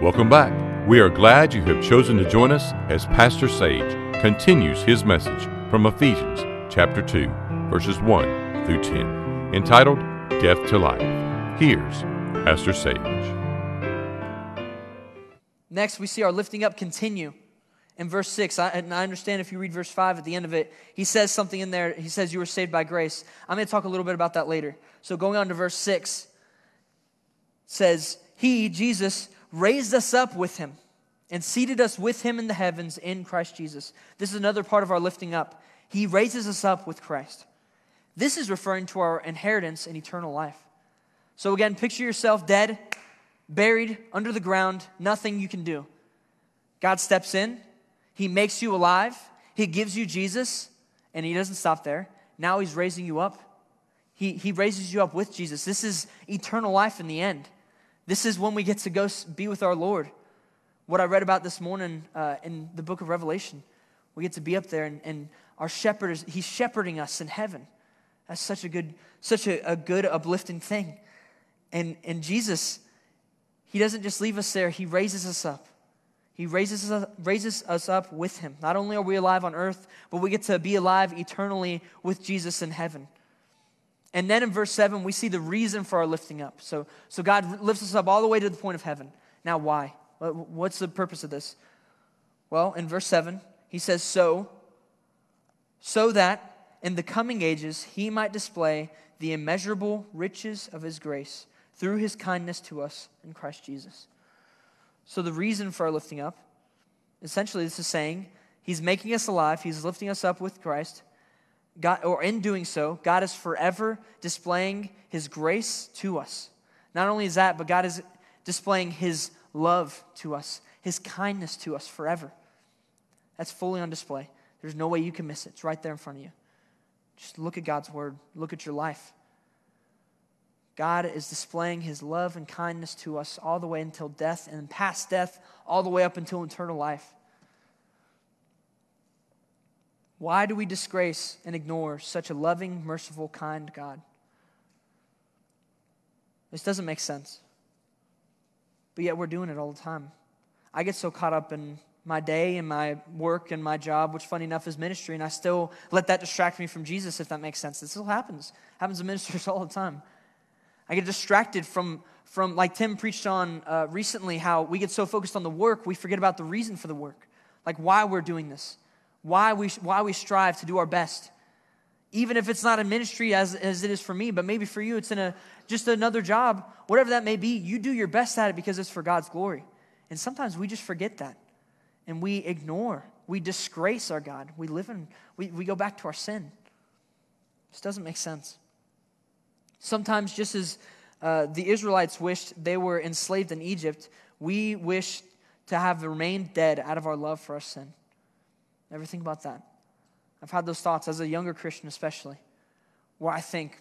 Welcome back. We are glad you have chosen to join us as Pastor Sage continues his message from Ephesians chapter 2, verses 1 through 10, entitled Death to Life. Here's Pastor Sage. Next, we see our lifting up continue in verse 6. I, and I understand if you read verse 5 at the end of it, he says something in there. He says, You were saved by grace. I'm going to talk a little bit about that later. So, going on to verse 6 says, He, Jesus, raised us up with him and seated us with him in the heavens in Christ Jesus. This is another part of our lifting up. He raises us up with Christ. This is referring to our inheritance in eternal life. So, again, picture yourself dead, buried under the ground, nothing you can do. God steps in, He makes you alive, He gives you Jesus, and He doesn't stop there. Now He's raising you up. He, he raises you up with Jesus. This is eternal life in the end. This is when we get to go be with our Lord. What I read about this morning uh, in the book of Revelation, we get to be up there, and, and our shepherd is, he's shepherding us in heaven. That's such a good, such a, a good, uplifting thing. And, and Jesus, he doesn't just leave us there, he raises us up. He raises us, raises us up with him. Not only are we alive on earth, but we get to be alive eternally with Jesus in heaven. And then in verse 7, we see the reason for our lifting up. So, so God lifts us up all the way to the point of heaven. Now, why? What's the purpose of this? Well, in verse 7, he says, So, so that in the coming ages he might display the immeasurable riches of his grace through his kindness to us in Christ Jesus. So, the reason for our lifting up, essentially, this is saying he's making us alive, he's lifting us up with Christ God, or in doing so, God is forever displaying his grace to us. Not only is that, but God is displaying his love to us, his kindness to us forever. That's fully on display. There's no way you can miss it. It's right there in front of you. Just look at God's word, look at your life. God is displaying his love and kindness to us all the way until death and past death, all the way up until eternal life. Why do we disgrace and ignore such a loving, merciful, kind God? This doesn't make sense. But yet we're doing it all the time. I get so caught up in my day and my work and my job, which funny enough is ministry, and I still let that distract me from Jesus, if that makes sense. This still happens. Happens to ministers all the time. I get distracted from, from like Tim preached on uh, recently, how we get so focused on the work, we forget about the reason for the work, like why we're doing this why we, why we strive to do our best. Even if it's not a ministry as, as it is for me, but maybe for you it's in a, just another job, whatever that may be, you do your best at it because it's for God's glory. And sometimes we just forget that and we ignore, we disgrace our God. We live in, we, we go back to our sin. This doesn't make sense. Sometimes, just as uh, the Israelites wished they were enslaved in Egypt, we wish to have remained dead out of our love for our sin. Ever think about that? I've had those thoughts as a younger Christian, especially, where I think,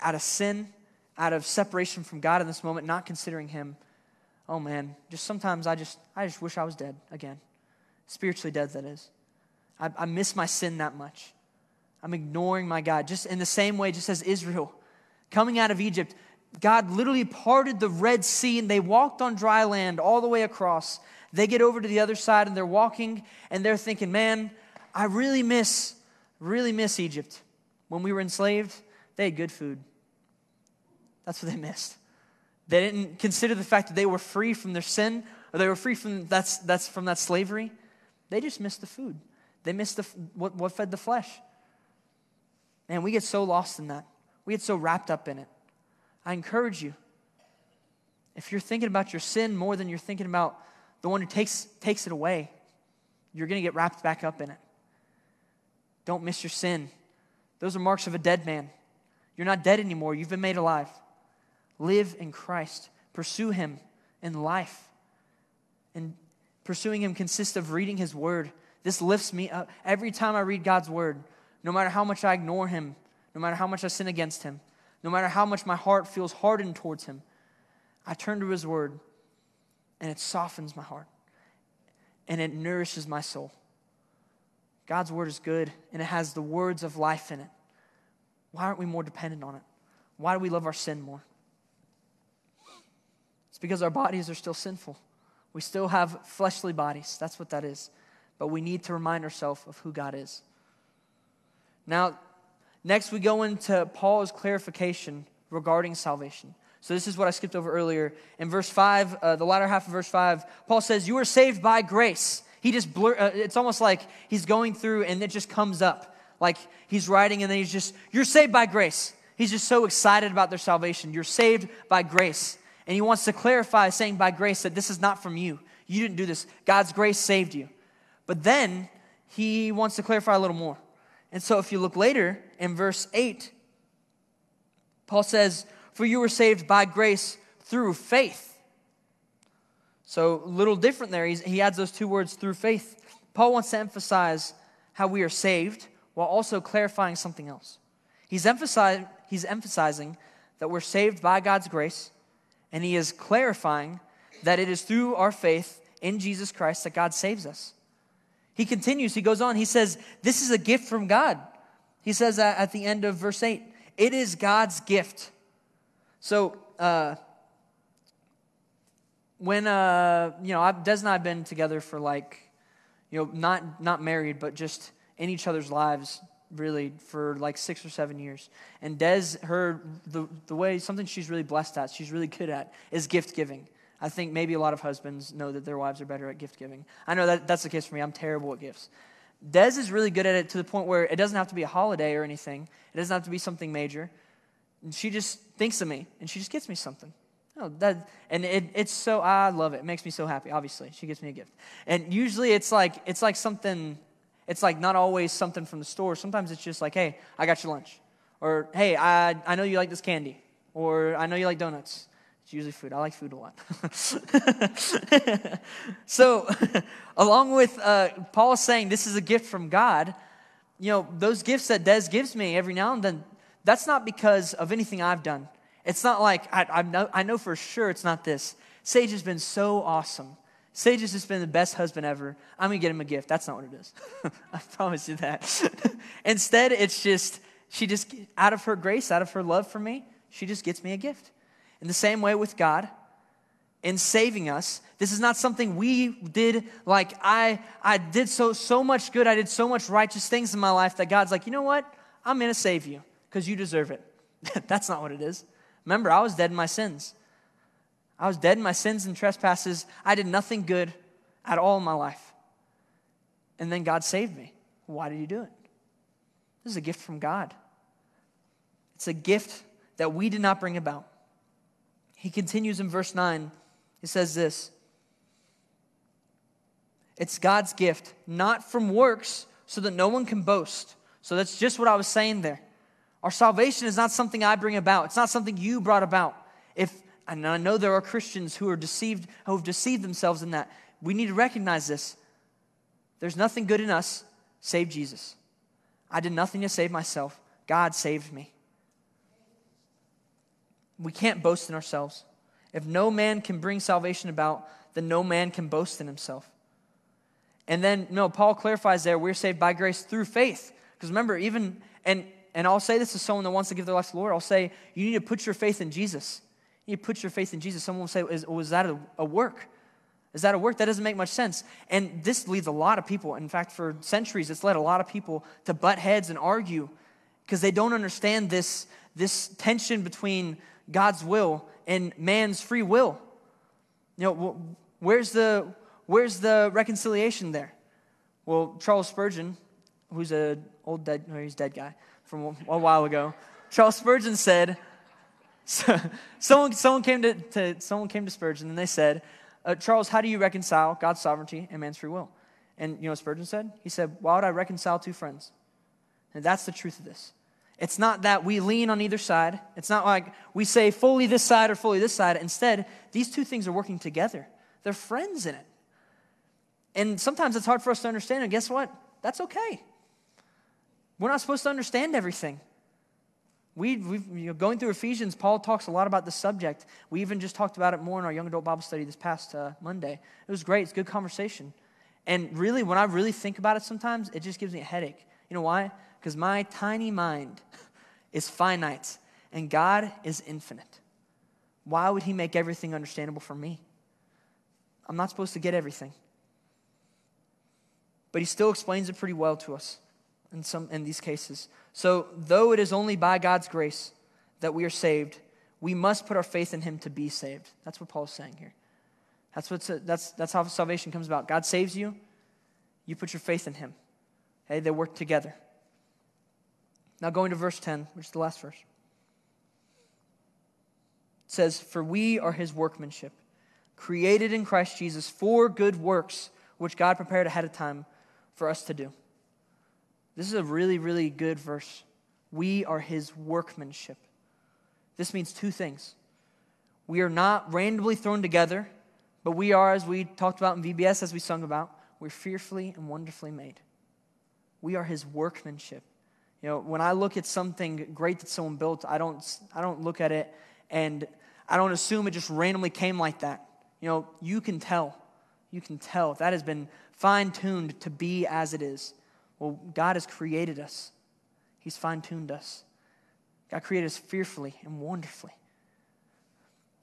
out of sin, out of separation from God in this moment, not considering Him, oh man, just sometimes I just, I just wish I was dead again. Spiritually dead, that is. I, I miss my sin that much. I'm ignoring my God. Just in the same way, just as Israel coming out of Egypt, God literally parted the Red Sea and they walked on dry land all the way across. They get over to the other side and they're walking and they're thinking, man, I really miss, really miss Egypt. When we were enslaved, they had good food. That's what they missed. They didn't consider the fact that they were free from their sin or they were free from, that's, that's from that slavery. They just missed the food. They missed the, what, what fed the flesh. And we get so lost in that. We get so wrapped up in it. I encourage you, if you're thinking about your sin more than you're thinking about the one who takes, takes it away, you're going to get wrapped back up in it. Don't miss your sin. Those are marks of a dead man. You're not dead anymore, you've been made alive. Live in Christ, pursue Him in life. And pursuing Him consists of reading His Word. This lifts me up. Every time I read God's Word, no matter how much I ignore Him, no matter how much I sin against Him, no matter how much my heart feels hardened towards Him, I turn to His Word and it softens my heart and it nourishes my soul. God's word is good and it has the words of life in it. Why aren't we more dependent on it? Why do we love our sin more? It's because our bodies are still sinful. We still have fleshly bodies. That's what that is. But we need to remind ourselves of who God is. Now, next we go into Paul's clarification regarding salvation. So, this is what I skipped over earlier. In verse 5, uh, the latter half of verse 5, Paul says, You are saved by grace. He just blur, uh, it's almost like he's going through and it just comes up. Like he's writing and then he's just, You're saved by grace. He's just so excited about their salvation. You're saved by grace. And he wants to clarify, saying by grace, that this is not from you. You didn't do this. God's grace saved you. But then he wants to clarify a little more. And so if you look later in verse 8, Paul says, For you were saved by grace through faith. So, a little different there. He's, he adds those two words through faith. Paul wants to emphasize how we are saved while also clarifying something else. He's, emphasi- he's emphasizing that we're saved by God's grace, and he is clarifying that it is through our faith in Jesus Christ that God saves us. He continues, he goes on, he says, This is a gift from God. He says that at the end of verse 8. It is God's gift. So, uh, when, uh, you know, Des and I have been together for like, you know, not, not married, but just in each other's lives, really, for like six or seven years. And Des, her, the, the way, something she's really blessed at, she's really good at, is gift giving. I think maybe a lot of husbands know that their wives are better at gift giving. I know that that's the case for me. I'm terrible at gifts. Des is really good at it to the point where it doesn't have to be a holiday or anything. It doesn't have to be something major. And she just thinks of me and she just gets me something. Oh, that, and it, it's so I love it. It makes me so happy. Obviously, she gives me a gift, and usually it's like it's like something. It's like not always something from the store. Sometimes it's just like, hey, I got your lunch, or hey, I I know you like this candy, or I know you like donuts. It's usually food. I like food a lot. so, along with uh, Paul saying this is a gift from God, you know, those gifts that Des gives me every now and then, that's not because of anything I've done. It's not like, I, I, know, I know for sure it's not this. Sage has been so awesome. Sage has just been the best husband ever. I'm to get him a gift. That's not what it is. I promise you that. Instead, it's just, she just, out of her grace, out of her love for me, she just gets me a gift. In the same way with God, in saving us, this is not something we did like I I did so so much good, I did so much righteous things in my life that God's like, "You know what? I'm to save you because you deserve it." That's not what it is. Remember, I was dead in my sins. I was dead in my sins and trespasses. I did nothing good at all in my life. And then God saved me. Why did he do it? This is a gift from God. It's a gift that we did not bring about. He continues in verse 9. He says this It's God's gift, not from works, so that no one can boast. So that's just what I was saying there. Our salvation is not something I bring about, it's not something you brought about. If and I know there are Christians who are deceived, who have deceived themselves in that. We need to recognize this. There's nothing good in us save Jesus. I did nothing to save myself. God saved me. We can't boast in ourselves. If no man can bring salvation about, then no man can boast in himself. And then, no, Paul clarifies there, we're saved by grace through faith. Because remember, even, and, and I'll say this to someone that wants to give their life to the Lord, I'll say, you need to put your faith in Jesus. You need to put your faith in Jesus. Someone will say, is, was that a, a work? Is that a work? That doesn't make much sense. And this leads a lot of people, in fact, for centuries, it's led a lot of people to butt heads and argue because they don't understand this, this tension between God's will and man's free will. You know, where's the, where's the reconciliation there? Well, Charles Spurgeon, who's an old dead, no, he's dead guy from a while ago, Charles Spurgeon said, so, someone, someone, came to, to, someone came to Spurgeon and they said, uh, Charles, how do you reconcile God's sovereignty and man's free will? And you know what Spurgeon said? He said, Why would I reconcile two friends? And that's the truth of this. It's not that we lean on either side. It's not like we say fully this side or fully this side. Instead, these two things are working together. They're friends in it. And sometimes it's hard for us to understand. And guess what? That's okay. We're not supposed to understand everything. We, we've, you know, going through Ephesians, Paul talks a lot about the subject. We even just talked about it more in our young adult Bible study this past uh, Monday. It was great. It's good conversation. And really, when I really think about it sometimes, it just gives me a headache. You know why? because my tiny mind is finite and God is infinite. Why would he make everything understandable for me? I'm not supposed to get everything. But he still explains it pretty well to us in some in these cases. So, though it is only by God's grace that we are saved, we must put our faith in him to be saved. That's what Paul's saying here. That's, what's, that's, that's how salvation comes about. God saves you, you put your faith in him. Okay, they work together. Now, going to verse 10, which is the last verse. It says, For we are his workmanship, created in Christ Jesus for good works, which God prepared ahead of time for us to do. This is a really, really good verse. We are his workmanship. This means two things. We are not randomly thrown together, but we are, as we talked about in VBS, as we sung about, we're fearfully and wonderfully made. We are his workmanship. You know, when I look at something great that someone built, I don't, I don't look at it and I don't assume it just randomly came like that. You know, you can tell. You can tell. That has been fine tuned to be as it is. Well, God has created us, He's fine tuned us. God created us fearfully and wonderfully.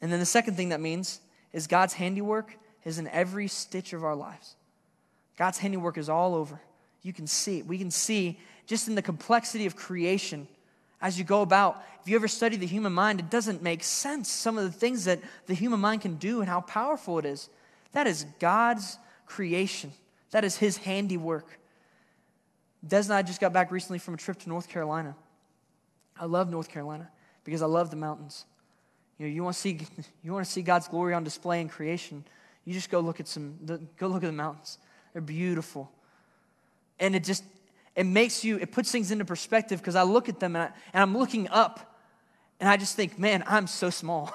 And then the second thing that means is God's handiwork is in every stitch of our lives. God's handiwork is all over. You can see it. We can see just in the complexity of creation as you go about. If you ever study the human mind, it doesn't make sense some of the things that the human mind can do and how powerful it is. That is God's creation, that is His handiwork. Des and I just got back recently from a trip to North Carolina. I love North Carolina because I love the mountains. You know, you want to see you want to see God's glory on display in creation. You just go look at some go look at the mountains. They're beautiful. And it just it makes you it puts things into perspective because I look at them and, I, and I'm looking up and I just think, man, I'm so small.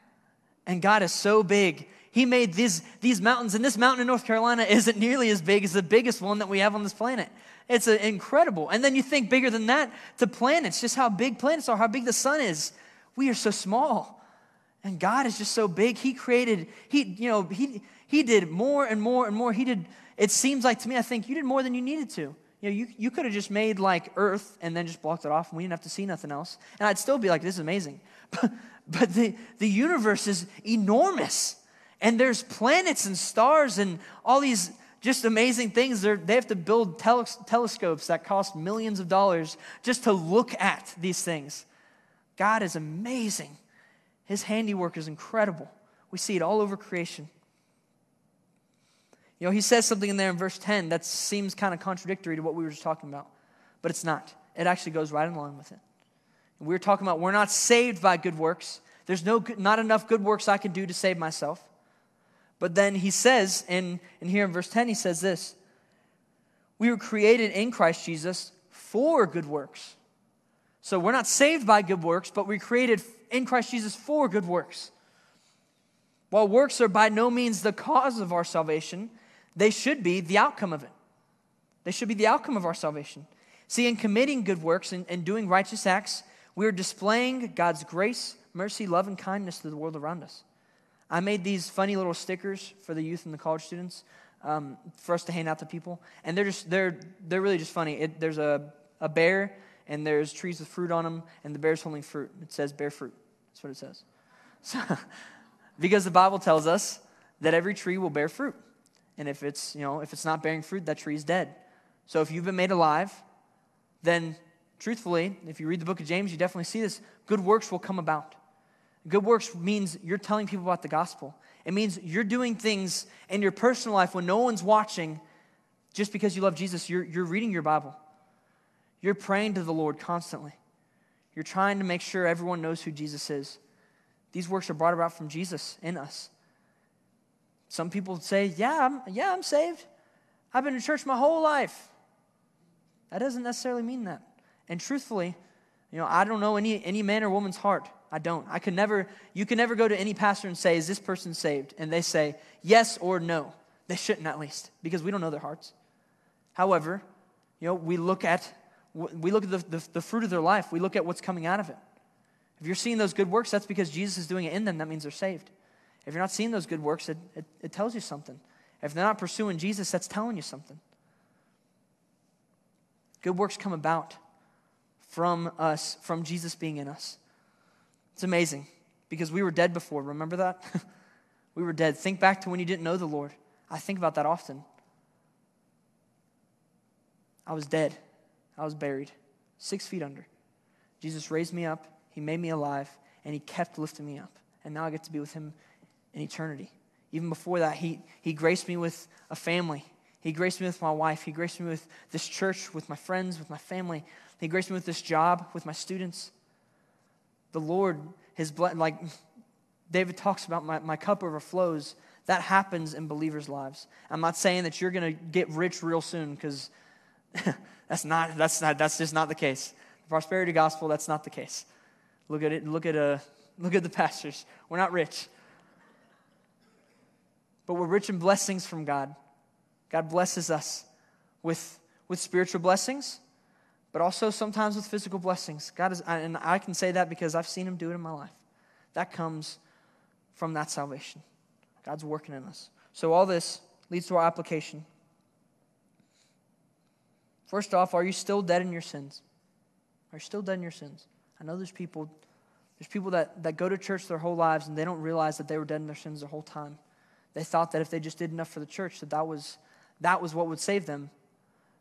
and God is so big. He made these, these mountains, and this mountain in North Carolina isn't nearly as big as the biggest one that we have on this planet. It's incredible. And then you think bigger than that to planets, just how big planets are, how big the sun is. We are so small. And God is just so big. He created, He, you know, He He did more and more and more. He did, it seems like to me, I think you did more than you needed to. You know, you, you could have just made like Earth and then just blocked it off and we didn't have to see nothing else. And I'd still be like, this is amazing. But, but the, the universe is enormous. And there's planets and stars and all these just amazing things. They're, they have to build telescopes that cost millions of dollars just to look at these things. God is amazing. His handiwork is incredible. We see it all over creation. You know, he says something in there in verse 10 that seems kind of contradictory to what we were just talking about, but it's not. It actually goes right in line with it. we were talking about we're not saved by good works. There's no, not enough good works I can do to save myself. But then he says, in, in here in verse 10, he says this We were created in Christ Jesus for good works. So we're not saved by good works, but we're created in Christ Jesus for good works. While works are by no means the cause of our salvation, they should be the outcome of it. They should be the outcome of our salvation. See, in committing good works and, and doing righteous acts, we are displaying God's grace, mercy, love, and kindness to the world around us. I made these funny little stickers for the youth and the college students um, for us to hand out to people, and they're just they're they're really just funny. It, there's a a bear and there's trees with fruit on them, and the bear's holding fruit. It says bear fruit. That's what it says. So, because the Bible tells us that every tree will bear fruit, and if it's you know if it's not bearing fruit, that tree is dead. So if you've been made alive, then truthfully, if you read the book of James, you definitely see this. Good works will come about. Good works means you're telling people about the gospel. It means you're doing things in your personal life when no one's watching just because you love Jesus. You're, you're reading your Bible, you're praying to the Lord constantly. You're trying to make sure everyone knows who Jesus is. These works are brought about from Jesus in us. Some people say, Yeah, I'm, yeah, I'm saved. I've been in church my whole life. That doesn't necessarily mean that. And truthfully, you know, I don't know any, any man or woman's heart. I don't. I could never, you can never go to any pastor and say, Is this person saved? And they say yes or no. They shouldn't, at least, because we don't know their hearts. However, you know, we look at we look at the, the, the, fruit of their life. We look at what's coming out of it. If you're seeing those good works, that's because Jesus is doing it in them. That means they're saved. If you're not seeing those good works, it, it, it tells you something. If they're not pursuing Jesus, that's telling you something. Good works come about from us, from Jesus being in us. It's amazing. because we were dead before. Remember that? we were dead. Think back to when you didn't know the Lord. I think about that often. I was dead. I was buried, six feet under. Jesus raised me up. He made me alive, and He kept lifting me up. And now I get to be with Him in eternity. Even before that, He, he graced me with a family. He graced me with my wife. He graced me with this church, with my friends, with my family. He graced me with this job, with my students. The Lord, His blood, like David talks about, my, my cup overflows. That happens in believers' lives. I'm not saying that you're going to get rich real soon because that's not, that's not, that's just not the case. The prosperity gospel, that's not the case. Look at it, look at, uh, look at the pastors. We're not rich. But we're rich in blessings from God. God blesses us with, with spiritual blessings, but also sometimes with physical blessings. God is, and I can say that because I've seen Him do it in my life. That comes from that salvation. God's working in us. So all this leads to our application. First off, are you still dead in your sins? Are you still dead in your sins? I know there's people, there's people that, that go to church their whole lives and they don't realize that they were dead in their sins the whole time. They thought that if they just did enough for the church, that that was, that was what would save them.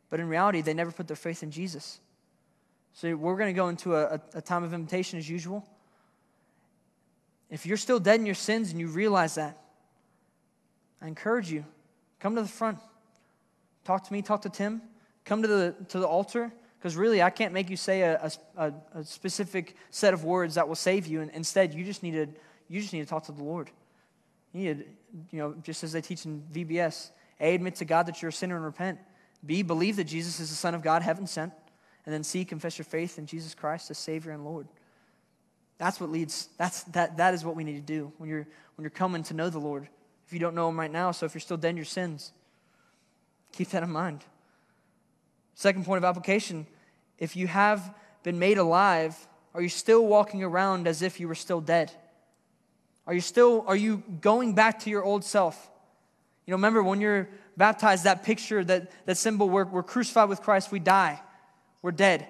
But in reality, they never put their faith in Jesus. So we're going to go into a, a, time of invitation as usual. If you're still dead in your sins and you realize that, I encourage you, come to the front. Talk to me, talk to Tim. Come to the, to the altar, because really, I can't make you say a, a, a, specific set of words that will save you. And instead, you just need to, you just need to talk to the Lord. You need to, you know, just as they teach in VBS, A, admit to God that you're a sinner and repent. B, believe that Jesus is the Son of God, heaven sent. And then C, confess your faith in Jesus Christ as Savior and Lord. That's what leads, that's, that, that is what we need to do when you're, when you're coming to know the Lord. If you don't know Him right now, so if you're still dead in your sins, keep that in mind. Second point of application if you have been made alive, are you still walking around as if you were still dead? Are you still are you going back to your old self? You know, remember when you're baptized, that picture, that, that symbol, we're, we're crucified with Christ, we die, we're dead.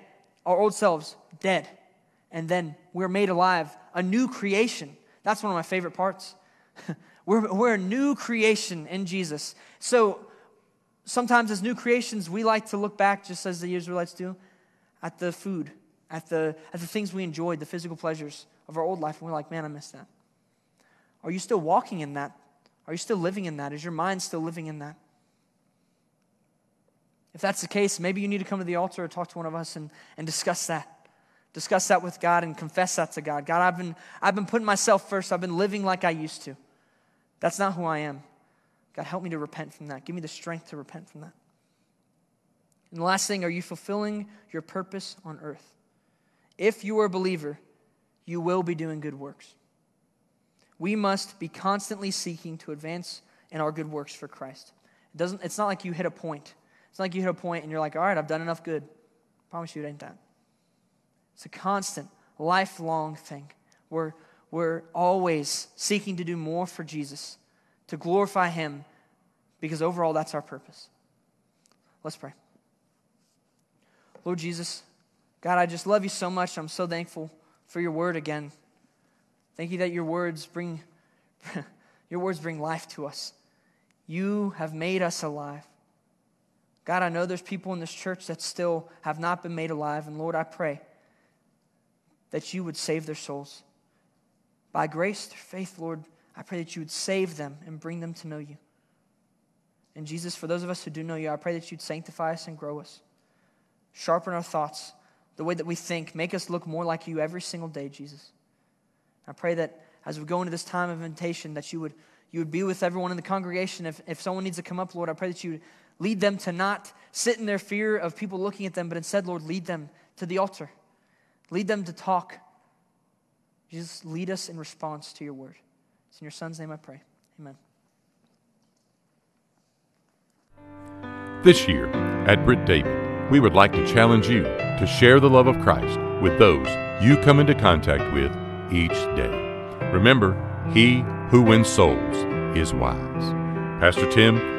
Our old selves, dead. And then we're made alive, a new creation. That's one of my favorite parts. we're, we're a new creation in Jesus. So sometimes as new creations, we like to look back, just as the Israelites do, at the food, at the, at the things we enjoyed, the physical pleasures of our old life, and we're like, man, I miss that. Are you still walking in that? Are you still living in that? Is your mind still living in that? If that's the case, maybe you need to come to the altar or talk to one of us and, and discuss that. Discuss that with God and confess that to God. God, I've been, I've been putting myself first. I've been living like I used to. That's not who I am. God, help me to repent from that. Give me the strength to repent from that. And the last thing, are you fulfilling your purpose on earth? If you are a believer, you will be doing good works. We must be constantly seeking to advance in our good works for Christ. It doesn't, it's not like you hit a point. It's like you hit a point and you're like, all right, I've done enough good. I promise you it ain't that. It's a constant, lifelong thing. We're, we're always seeking to do more for Jesus, to glorify Him, because overall, that's our purpose. Let's pray. Lord Jesus, God, I just love you so much. I'm so thankful for your word again. Thank you that your words bring your words bring life to us. You have made us alive. God, I know there's people in this church that still have not been made alive, and Lord, I pray that you would save their souls. By grace, through faith, Lord, I pray that you would save them and bring them to know you. And Jesus, for those of us who do know you, I pray that you'd sanctify us and grow us. Sharpen our thoughts, the way that we think. Make us look more like you every single day, Jesus. I pray that as we go into this time of invitation, that you would, you would be with everyone in the congregation. If, if someone needs to come up, Lord, I pray that you lead them to not sit in their fear of people looking at them, but instead, Lord, lead them to the altar. Lead them to talk. Jesus, lead us in response to your word. It's in your son's name I pray. Amen. This year at Britt David, we would like to challenge you to share the love of Christ with those you come into contact with each day. Remember, he who wins souls is wise. Pastor Tim